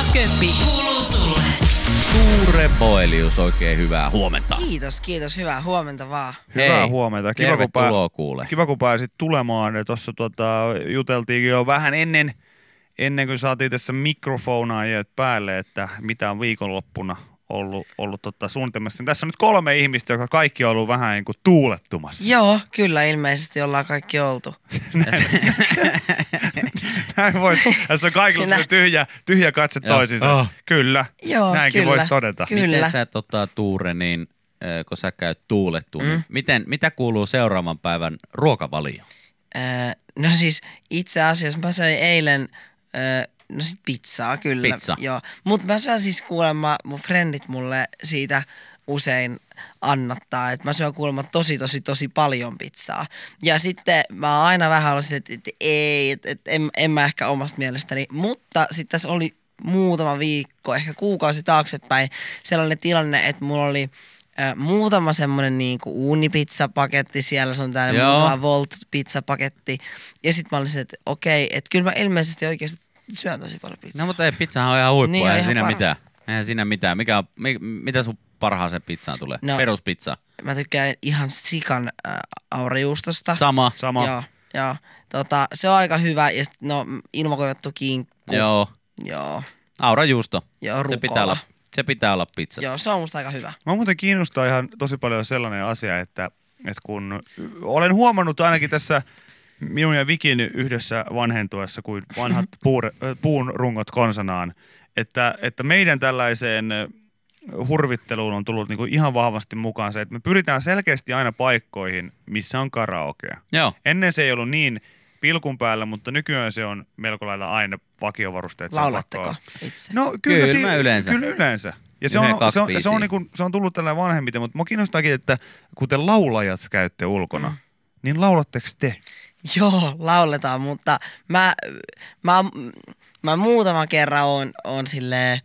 ja Köppi. Kuuluu sulle. Suure Boelius, oikein hyvää huomenta. Kiitos, kiitos. Hyvää huomenta vaan. Hyvää Hei, huomenta. Kiva kun, pää, kuule. kiva, kun pääsit tulemaan. Tuossa tota, juteltiin jo vähän ennen, ennen kuin saatiin tässä mikrofonaajat päälle, että mitä on viikonloppuna ollut, ollut tota, suunnitelmassa. Tässä on nyt kolme ihmistä, jotka kaikki on ollut vähän niin kuin tuulettumassa. Joo, kyllä ilmeisesti ollaan kaikki oltu. Näin vois, tässä on kaikilla se tyhjä, tyhjä katse toisiinsa. Oh. Kyllä, Joo, näinkin kyllä. voisi todeta. Kyllä. Miten sä tota, Tuure, niin äh, kun sä käyt tuulettu, mm. niin miten, mitä kuuluu seuraavan päivän ruokavalio? Öö, no siis itse asiassa mä söin eilen, öö, no sit pizzaa kyllä. Pizza. Joo, mutta mä syön siis kuulemma, mun frendit mulle siitä usein annattaa, että mä syön kuulemma tosi tosi tosi paljon pizzaa. Ja sitten mä oon aina vähän ollut että, että ei, että, että en, en mä ehkä omasta mielestäni, mutta sitten tässä oli muutama viikko, ehkä kuukausi taaksepäin sellainen tilanne, että mulla oli muutama semmoinen niinku uunipizzapaketti, siellä se on tämmöinen Joo. muutama Volt-pizzapaketti. Ja sitten mä olin se, että okei, että kyllä mä ilmeisesti oikeasti syön tosi paljon pizzaa. No mutta ei, pizzahan on ihan huippu, Niin, ihan siinä paras. mitään. Eihän siinä mitään. Mikä mi, mitä sun parhaaseen pizzaan tulee? No. Peruspizza. Mä tykkään ihan sikan äh, aurijuustosta. Sama. Sama. Joo, joo. Tota, se on aika hyvä. Ja sit, no, ilmakoivattu kinkku. Joo. Joo. Aurajuusto. Joo, Se rukola. pitää olla, se pitää olla pizzassa. Joo, se on musta aika hyvä. Mä muuten kiinnostaa ihan tosi paljon sellainen asia, että, että kun olen huomannut ainakin tässä minun ja Vikin yhdessä vanhentuessa kuin vanhat puur, puun rungot konsanaan, että, että meidän tällaiseen hurvitteluun on tullut niinku ihan vahvasti mukaan se, että me pyritään selkeästi aina paikkoihin, missä on karaokea. Joo. Ennen se ei ollut niin pilkun päällä, mutta nykyään se on melko lailla aina vakiovarusteet. Laulatteko itse? No kyllä, Kyllä si- mä yleensä. Kyllä yleensä. Ja se Yhden, on, se, on, se, on, niinku, se on tullut tällä vanhemmiten, mutta mua kiinnostaakin, että kun te laulajat käytte ulkona, mm. niin laulatteko te? Joo, lauletaan, mutta mä, mä, mä muutaman kerran on, on silleen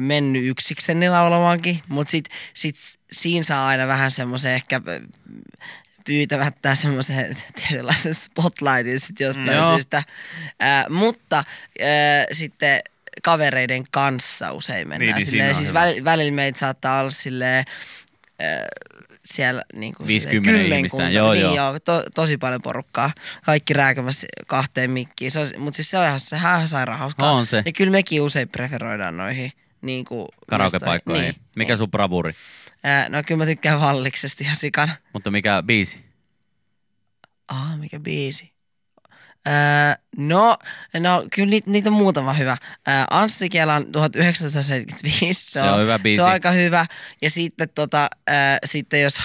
mennyt yksikseni laulamaankin, mutta sit, sit siinä saa aina vähän semmoisen ehkä ö, pyytämättä semmoisen tietynlaisen spotlightin sit jostain Joo. syystä. Ä, mutta ö, sitten kavereiden kanssa usein mennään. Niin, niin silleen, siis hyvä. välillä, meitä saattaa olla silleen, ö, siellä niin kuin 50 ihmistä, joo, niin, joo. joo to, tosi paljon porukkaa. Kaikki rääkämässä kahteen mikkiin. Se mutta siis se on ihan, sehän on ihan sairaan hauskaa. On se. Ja kyllä mekin usein preferoidaan noihin niin kuin, Karaokepaikkoihin. Niin, Mikä niin. sun bravuri? Ää, no kyllä mä tykkään Valliksesta ihan sikan. Mutta mikä biisi? Ah, mikä biisi? No, no, kyllä niitä, niitä on muutama hyvä. Anssi Kelan 1975, se, Se on hyvä biisi. Se on aika hyvä. Ja sitten, tota, ää, sitten jos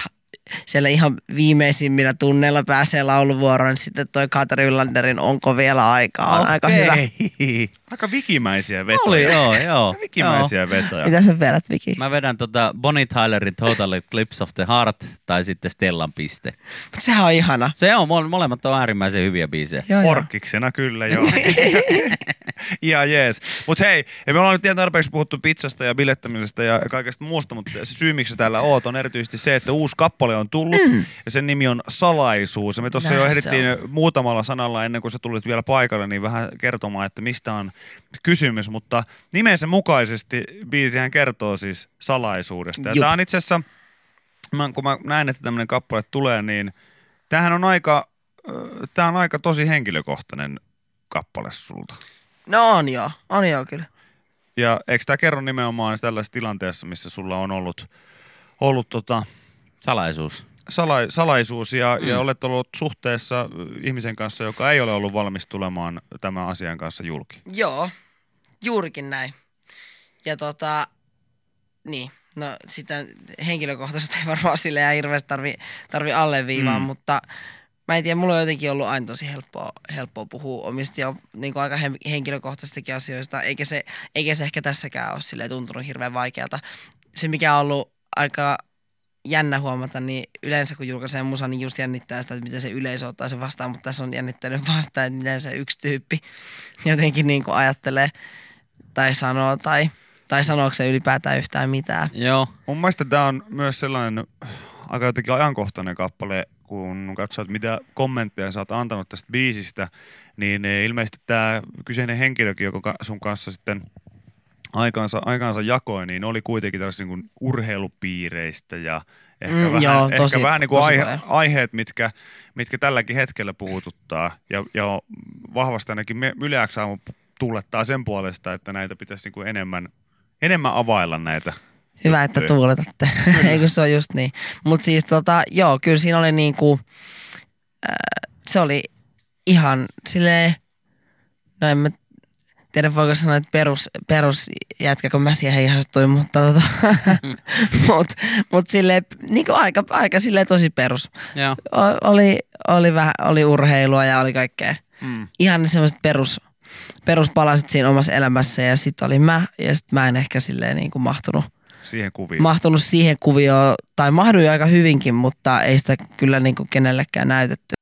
siellä ihan viimeisimmillä tunneilla pääsee lauluvuoroon, niin sitten toi Katri Yllanderin Onko vielä aikaa on aika hyvä. Aika vikimäisiä vetoja. Oli, joo, joo. Vikimäisiä vetoja. Mitä sä vedät, Viki? Mä vedän tota Bonnie Tylerin Total Eclipse of the Heart tai sitten Stellan piste. Mut sehän on ihana. Se on, mole- molemmat on äärimmäisen hyviä biisejä. Joo, joo. Porkkiksena kyllä, joo. Ihan jees. Mutta hei, ja me ollaan nyt ihan tarpeeksi puhuttu pizzasta ja bilettämisestä ja kaikesta muusta, mutta se syy, miksi täällä oot, on erityisesti se, että uusi kappale on tullut mm. ja sen nimi on Salaisuus. Ja me tuossa jo ehdittiin muutamalla sanalla ennen kuin sä tulit vielä paikalle, niin vähän kertomaan, että mistä on kysymys, mutta nimensä mukaisesti biisihän kertoo siis salaisuudesta. Ja tää on itse asiassa, kun mä näen, että tämmöinen kappale tulee, niin tämähän on aika, tämä on aika tosi henkilökohtainen kappale sulta. No on joo, on joo kyllä. Ja eikö tämä kerro nimenomaan tällaisessa tilanteessa, missä sulla on ollut, ollut tota, Salaisuus. Sala, salaisuus ja, mm. ja olet ollut suhteessa ihmisen kanssa, joka ei ole ollut valmis tulemaan tämän asian kanssa julki. Joo, juurikin näin. Ja tota, niin, no sitä henkilökohtaisesti ei varmaan sille ihan hirveästi tarvi, tarvi alleviivaa, Mm. mutta mä en tiedä, mulla on jotenkin ollut aina tosi helppoa, helppoa puhua omista ja niin aika he- henkilökohtaisistakin asioista, eikä se, eikä se ehkä tässäkään ole silleen tuntunut hirveän vaikealta. Se, mikä on ollut aika jännä huomata, niin yleensä kun julkaisee musa, niin just jännittää sitä, että miten se yleisö ottaa sen vastaan, mutta tässä on jännittänyt vasta, että miten se yksi tyyppi jotenkin niin kuin ajattelee tai sanoo tai, tai sanooko se ylipäätään yhtään mitään. Joo. Mun mielestä tämä on myös sellainen aika jotenkin ajankohtainen kappale, kun katsot mitä kommentteja sä oot antanut tästä biisistä, niin eh, ilmeisesti tämä kyseinen henkilökin, joka ka- sun kanssa sitten aikaansa, aikaansa jakoi, niin oli kuitenkin tällaisista niin kuin urheilupiireistä ja ehkä Mm, vähän, joo, ehkä tosi- vähän niin kuin aihe, paljon. aiheet, mitkä, mitkä tälläkin hetkellä puhututtaa. Ja, ja vahvasti ainakin Yle tuulettaa sen puolesta, että näitä pitäisi niin kuin enemmän, enemmän availla näitä. Hyvä, että tuuletatte. Eikö se ole just niin. Mutta siis tota, joo, kyllä siinä oli niinku, äh, se oli ihan silleen, no en mä tiedä voiko sanoa, että perus, perus jätkä, kun mä siihen ihastuin, mutta tota, mut, mut silleen, niinku aika, aika silleen tosi perus. Joo. O- Oli, oli, vähän, oli urheilua ja oli kaikkea. Mm. Ihan ne semmoiset perus, peruspalaset siinä omassa elämässä ja sitten oli mä ja sitten mä en ehkä silleen niinku mahtunut Siihen kuviin. mahtunut siihen kuvioon, tai mahduin aika hyvinkin, mutta ei sitä kyllä niinku kenellekään näytetty.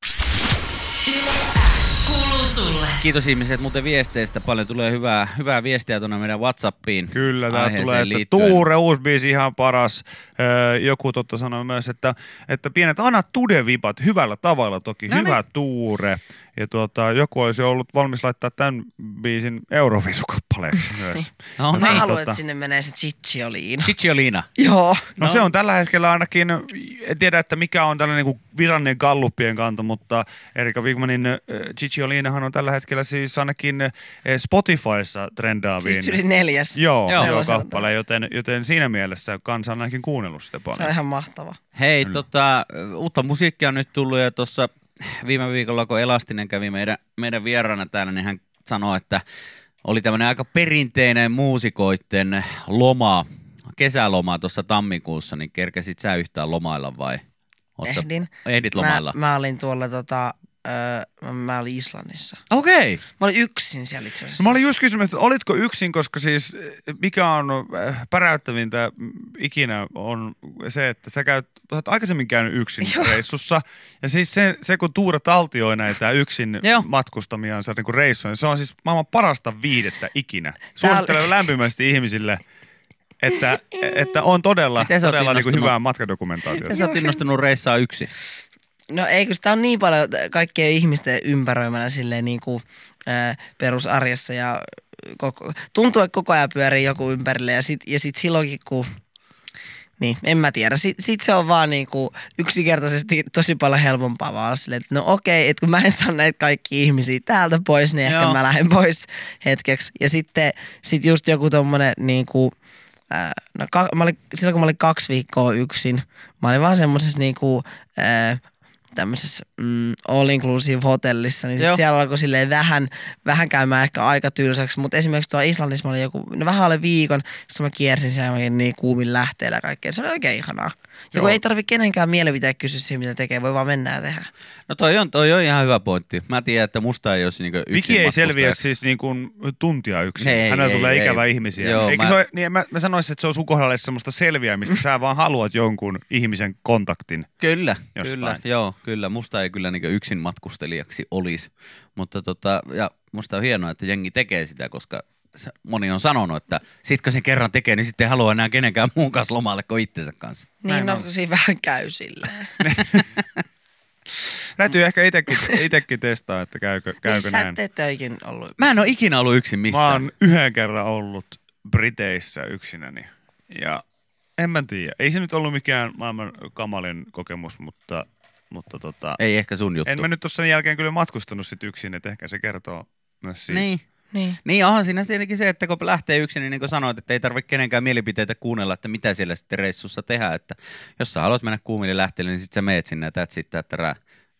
X kuuluu sulle. Kiitos ihmiset muuten viesteistä. Paljon tulee hyvää, hyvää viestiä tuonne meidän Whatsappiin. Kyllä, aiheeseen tulee, että liittyen. Tuure, uusi biisi ihan paras. Öö, joku totta sanoi myös, että, että pienet anna tudevipat hyvällä tavalla toki. No niin. Hyvä Tuure. Ja tuota, joku olisi ollut valmis laittaa tämän biisin Euroviisukappaleeksi myös. No mä niin. haluan, tota. että sinne menee se Cicciolina. Cicciolina. Joo. No, no se on tällä hetkellä ainakin, en tiedä, että mikä on tällainen niin virallinen Gallupien kanta, mutta Erika Wigmanin Cicciolinahan on tällä hetkellä siis ainakin äh, Spotifyssa trendaaviin. Siis yli neljäs. Joo, Joo. joo, kappale, joten, joten siinä mielessä kansa on ainakin kuunnellut sitä Se on paljon. ihan mahtava. Hei, tota, uutta musiikkia on nyt tullut ja tuossa viime viikolla, kun Elastinen kävi meidän, meidän vieraana täällä, niin hän sanoi, että oli tämmöinen aika perinteinen muusikoitten loma, kesäloma tuossa tammikuussa, niin kerkesit sä yhtään lomailla vai? Oot sä- Ehdin. Ehdit Mä, lomailla. mä olin tuolla tota, öö, mä olin Islannissa. Okei. Okay. Mä olin yksin siellä itse asiassa. No, mä olin just kysymässä, että olitko yksin, koska siis eh, mikä on äh, päräyttävintä ikinä on se, että sä käyt, sä oot aikaisemmin käynyt yksin Joo. reissussa. Ja siis se, se kun Tuura taltioi näitä yksin Joo. matkustamiansa niin reissuja, niin se on siis maailman parasta viidettä ikinä. Suosittelen oli- lämpimästi ihmisille, että, että on todella, todella niin kuin hyvää matkadokumentaatiota. Miten sä oot innostunut reissaa yksi? No ei, kun sitä on niin paljon kaikkien ihmisten ympäröimänä silleen niin kuin, ää, perusarjessa ja koko, tuntuu, että koko ajan pyörii joku ympärille ja sit, ja sit silloinkin kun niin, en mä tiedä. Sitten sit se on vaan niinku yksinkertaisesti tosi paljon helpompaa vaan silleen, että no okei, että kun mä en saa näitä kaikki ihmisiä täältä pois, niin ehkä Joo. mä lähden pois hetkeksi. Ja sitten sit just joku tommonen niinku, ää, no, ka, mä olin, silloin kun mä olin kaksi viikkoa yksin, mä olin vaan semmosessa niinku, ää, tämmöisessä mm, all inclusive hotellissa, niin sit siellä alkoi silleen vähän, vähän käymään ehkä aika tylsäksi, mutta esimerkiksi tuolla Islannissa mä olin joku, no vähän alle viikon, sitten mä kiersin siellä mä niin kuumin lähteellä ja kaikkea, se oli oikein ihanaa. Ja kun ei tarvi kenenkään mielipiteen kysyä siihen, mitä tekee, voi vaan mennä ja tehdä. No toi on, toi on ihan hyvä pointti. Mä tiedän, että musta ei olisi niinku yksin Viki ei selviä siis niin kuin tuntia yksin. Ei, Hänellä ei, tulee ei. ikävä ihmisiä. Joo, mä- se ole, niin mä, mä sanoisin, että se on sun kohdalla semmoista selviämistä. Sä vaan haluat jonkun ihmisen kontaktin. Kyllä, Jostain. kyllä, joo, kyllä. Musta ei kyllä niin yksin matkustelijaksi olisi. Mutta tota, ja musta on hienoa, että jengi tekee sitä, koska moni on sanonut, että sit kun sen kerran tekee, niin sitten ei halua enää kenenkään muun kanssa lomalle kuin itsensä kanssa. Niin Näin no, on. siinä vähän käy silleen. Täytyy ehkä itekin, itekin testaa, että käykö, käykö Sä näin. et ette oikein ollut. Mä en ole ikinä ollut yksin Mä missään. oon yhden kerran ollut Briteissä yksinäni. Ja en mä tiedä. Ei se nyt ollut mikään maailman kamalin kokemus, mutta, mutta tota, Ei ehkä sun juttu. en mä nyt tuossa sen jälkeen kyllä matkustanut sit yksin, että ehkä se kertoo myös siitä. Niin. Niin. Niin onhan siinä tietenkin se, että kun lähtee yksin, niin, niin kuin sanoit, että ei tarvitse kenenkään mielipiteitä kuunnella, että mitä siellä sitten reissussa tehdään. Että jos sä haluat mennä kuumille lähteelle, niin sitten sä meet sinne ja that's it, that rää.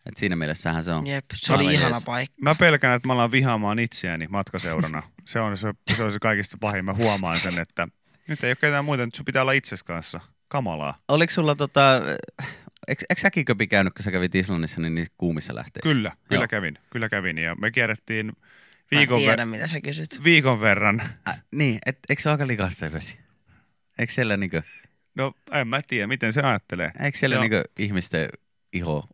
Et siinä mielessähän se on. Jep, se oli ihana paikka. Mä pelkään, että mä alan vihaamaan itseäni matkaseurana. Se on se, se, on se kaikista pahin. Mä huomaan sen, että nyt ei ole ketään muuta, nyt sun pitää olla itses kanssa. Kamalaa. Oliko sulla tota, eikö, eikö säkin Köpi käynyt, kun sä kävit Islannissa, niin niissä kuumissa lähteissä? Kyllä, kyllä Joo. kävin. Kyllä kävin. Ja me kierrettiin Mä viikon, tiedä, ver- mitä sä kysyt. viikon verran. Äh, niin, et, eikö se ole aika likasta se vesi? Eikö siellä, niinku, No en mä tiedä, miten se ajattelee. eikö siellä se on, niinku ihmisten iho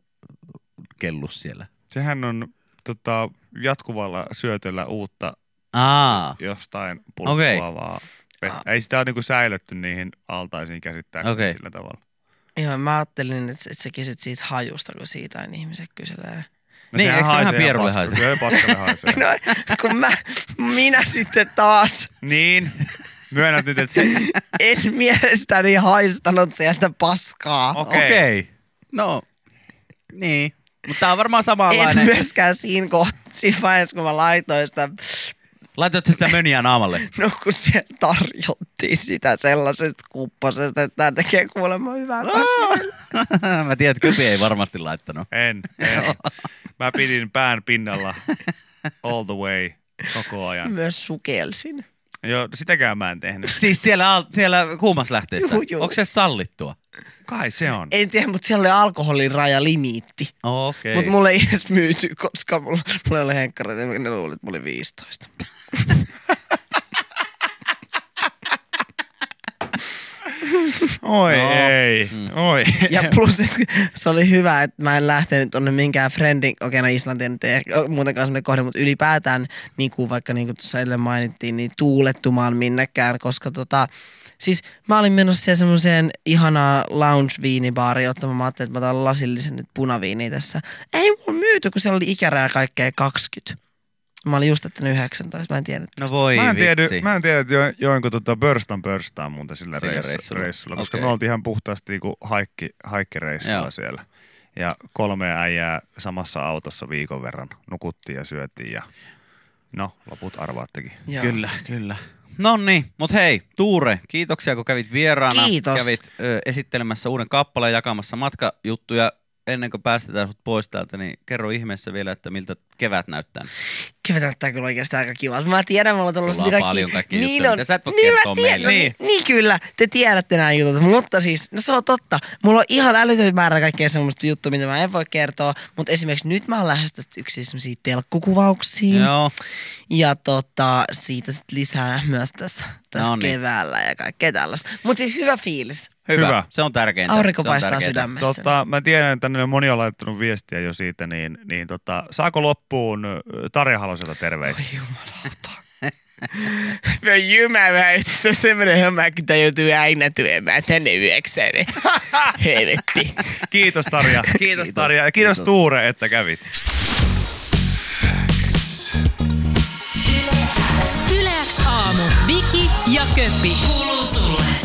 kellus siellä? Sehän on tota, jatkuvalla syötöllä uutta Aa, jostain pulppuavaa. vettä. Ei sitä ole niinku säilytty niihin altaisiin käsittääkseni Okei. sillä tavalla. Joo, mä ajattelin, että, että sä kysyt siitä hajusta, kun siitä aina ihmiset kyselee. No Niin, sehän eikö se vähän ihan pierulle haise? Kyllä paskalle haisee. No, kun mä, minä sitten taas. niin, Myönnät nyt, että se, En mielestäni haistanut sieltä paskaa. Okei. Okei. Okay. No, niin. Mutta tää on varmaan En samanlainen. myöskään siinä, koht- siinä vaiheessa, kun mä laitoin sitä, Laitoitte sitä möniä naamalle. no kun se tarjottiin sitä sellaisesta kuppasesta, että tämä tekee kuulemma hyvää kasvua. Mä tiedän, että Köpi ei varmasti laittanut. en, en. Mä pidin pään pinnalla all the way koko ajan. Myös sukelsin. Joo, sitäkään mä en tehnyt. Siis siellä, al- siellä kuumaslähteessä. Juu, juu. Onko se sallittua? Kai se on. En tiedä, mutta siellä oli alkoholin rajaliimiitti. Okei. Mutta mulle ei edes myyty, koska mulla, mulla oli henkkarit ja ne luulivat, että mulla oli 15. Oi No. ei, oi. Ja plus, että se oli hyvä, että mä en lähtenyt tonne minkään friendin, okei no Islanti nyt ei ehkä muutenkaan semmoinen kohde, mutta ylipäätään, niin kuin vaikka niin kuin tuossa edellä mainittiin, niin tuulettumaan minnekään, koska tota, Siis mä olin menossa siellä semmoiseen ihanaa lounge-viinibaariin ottamaan. Mä ajattelin, että mä otan lasillisen nyt punaviiniä tässä. Ei mulla myyty, kun siellä oli ikäraja kaikkea 20. Mä olin just jättänyt 19, mä en tiedä. No voi Mä en, tiedä, vitsi. mä en tiedä, että jo, joinko tota Börstan Börstaan muuten sillä, Sillä reissulla, reissulla. reissulla, koska Okei. me oltiin ihan puhtaasti niinku haikki, haikkireissulla Joo. siellä. Ja kolme äijää samassa autossa viikon verran nukuttiin ja syötiin ja no, loput arvaattekin. Joo. Kyllä, kyllä. No niin, mutta hei, Tuure, kiitoksia kun kävit vieraana. Kiitos. Kävit ö, esittelemässä uuden kappaleen, jakamassa matkajuttuja. Ennen kuin päästetään sut pois täältä, niin kerro ihmeessä vielä, että miltä kevät näyttää. Kevät näyttää kyllä oikeasti aika kivalta. Mä tiedän, mulla on tullut Sulla on paljon kaikkia niin juttuja, on, mitä sä et voi niin kertoa tiedän, meille. Niin. niin. kyllä, te tiedätte nämä jutut. Mutta siis, no se on totta. Mulla on ihan älytön määrä kaikkea semmoista juttua, mitä mä en voi kertoa. Mutta esimerkiksi nyt mä oon lähes tästä yksi semmoisia telkkukuvauksiin. Joo, Ja tota, siitä sit lisää myös tässä, tässä No niin. keväällä ja kaikkea tällaista. Mutta siis hyvä fiilis. hyvä. Hyvä. Se on tärkeintä. Aurinko paistaa sydämessä. Tota, mä tiedän, että tänne moni on laittanut viestiä jo siitä, niin, niin tota, saako loppuun Tarja Haloselta terveisiä? Oi jumalauta. No jumala, että se on semmoinen homma, kun tää joutuu aina työmään tänne yhdeksään. Helvetti. Kiitos Tarja. Kiitos, Kiitos, Tarja. Ja kiitos, kiitos. Tuure, että kävit. Yleäks aamu. Viki ja Köppi. Kuuluu sulle.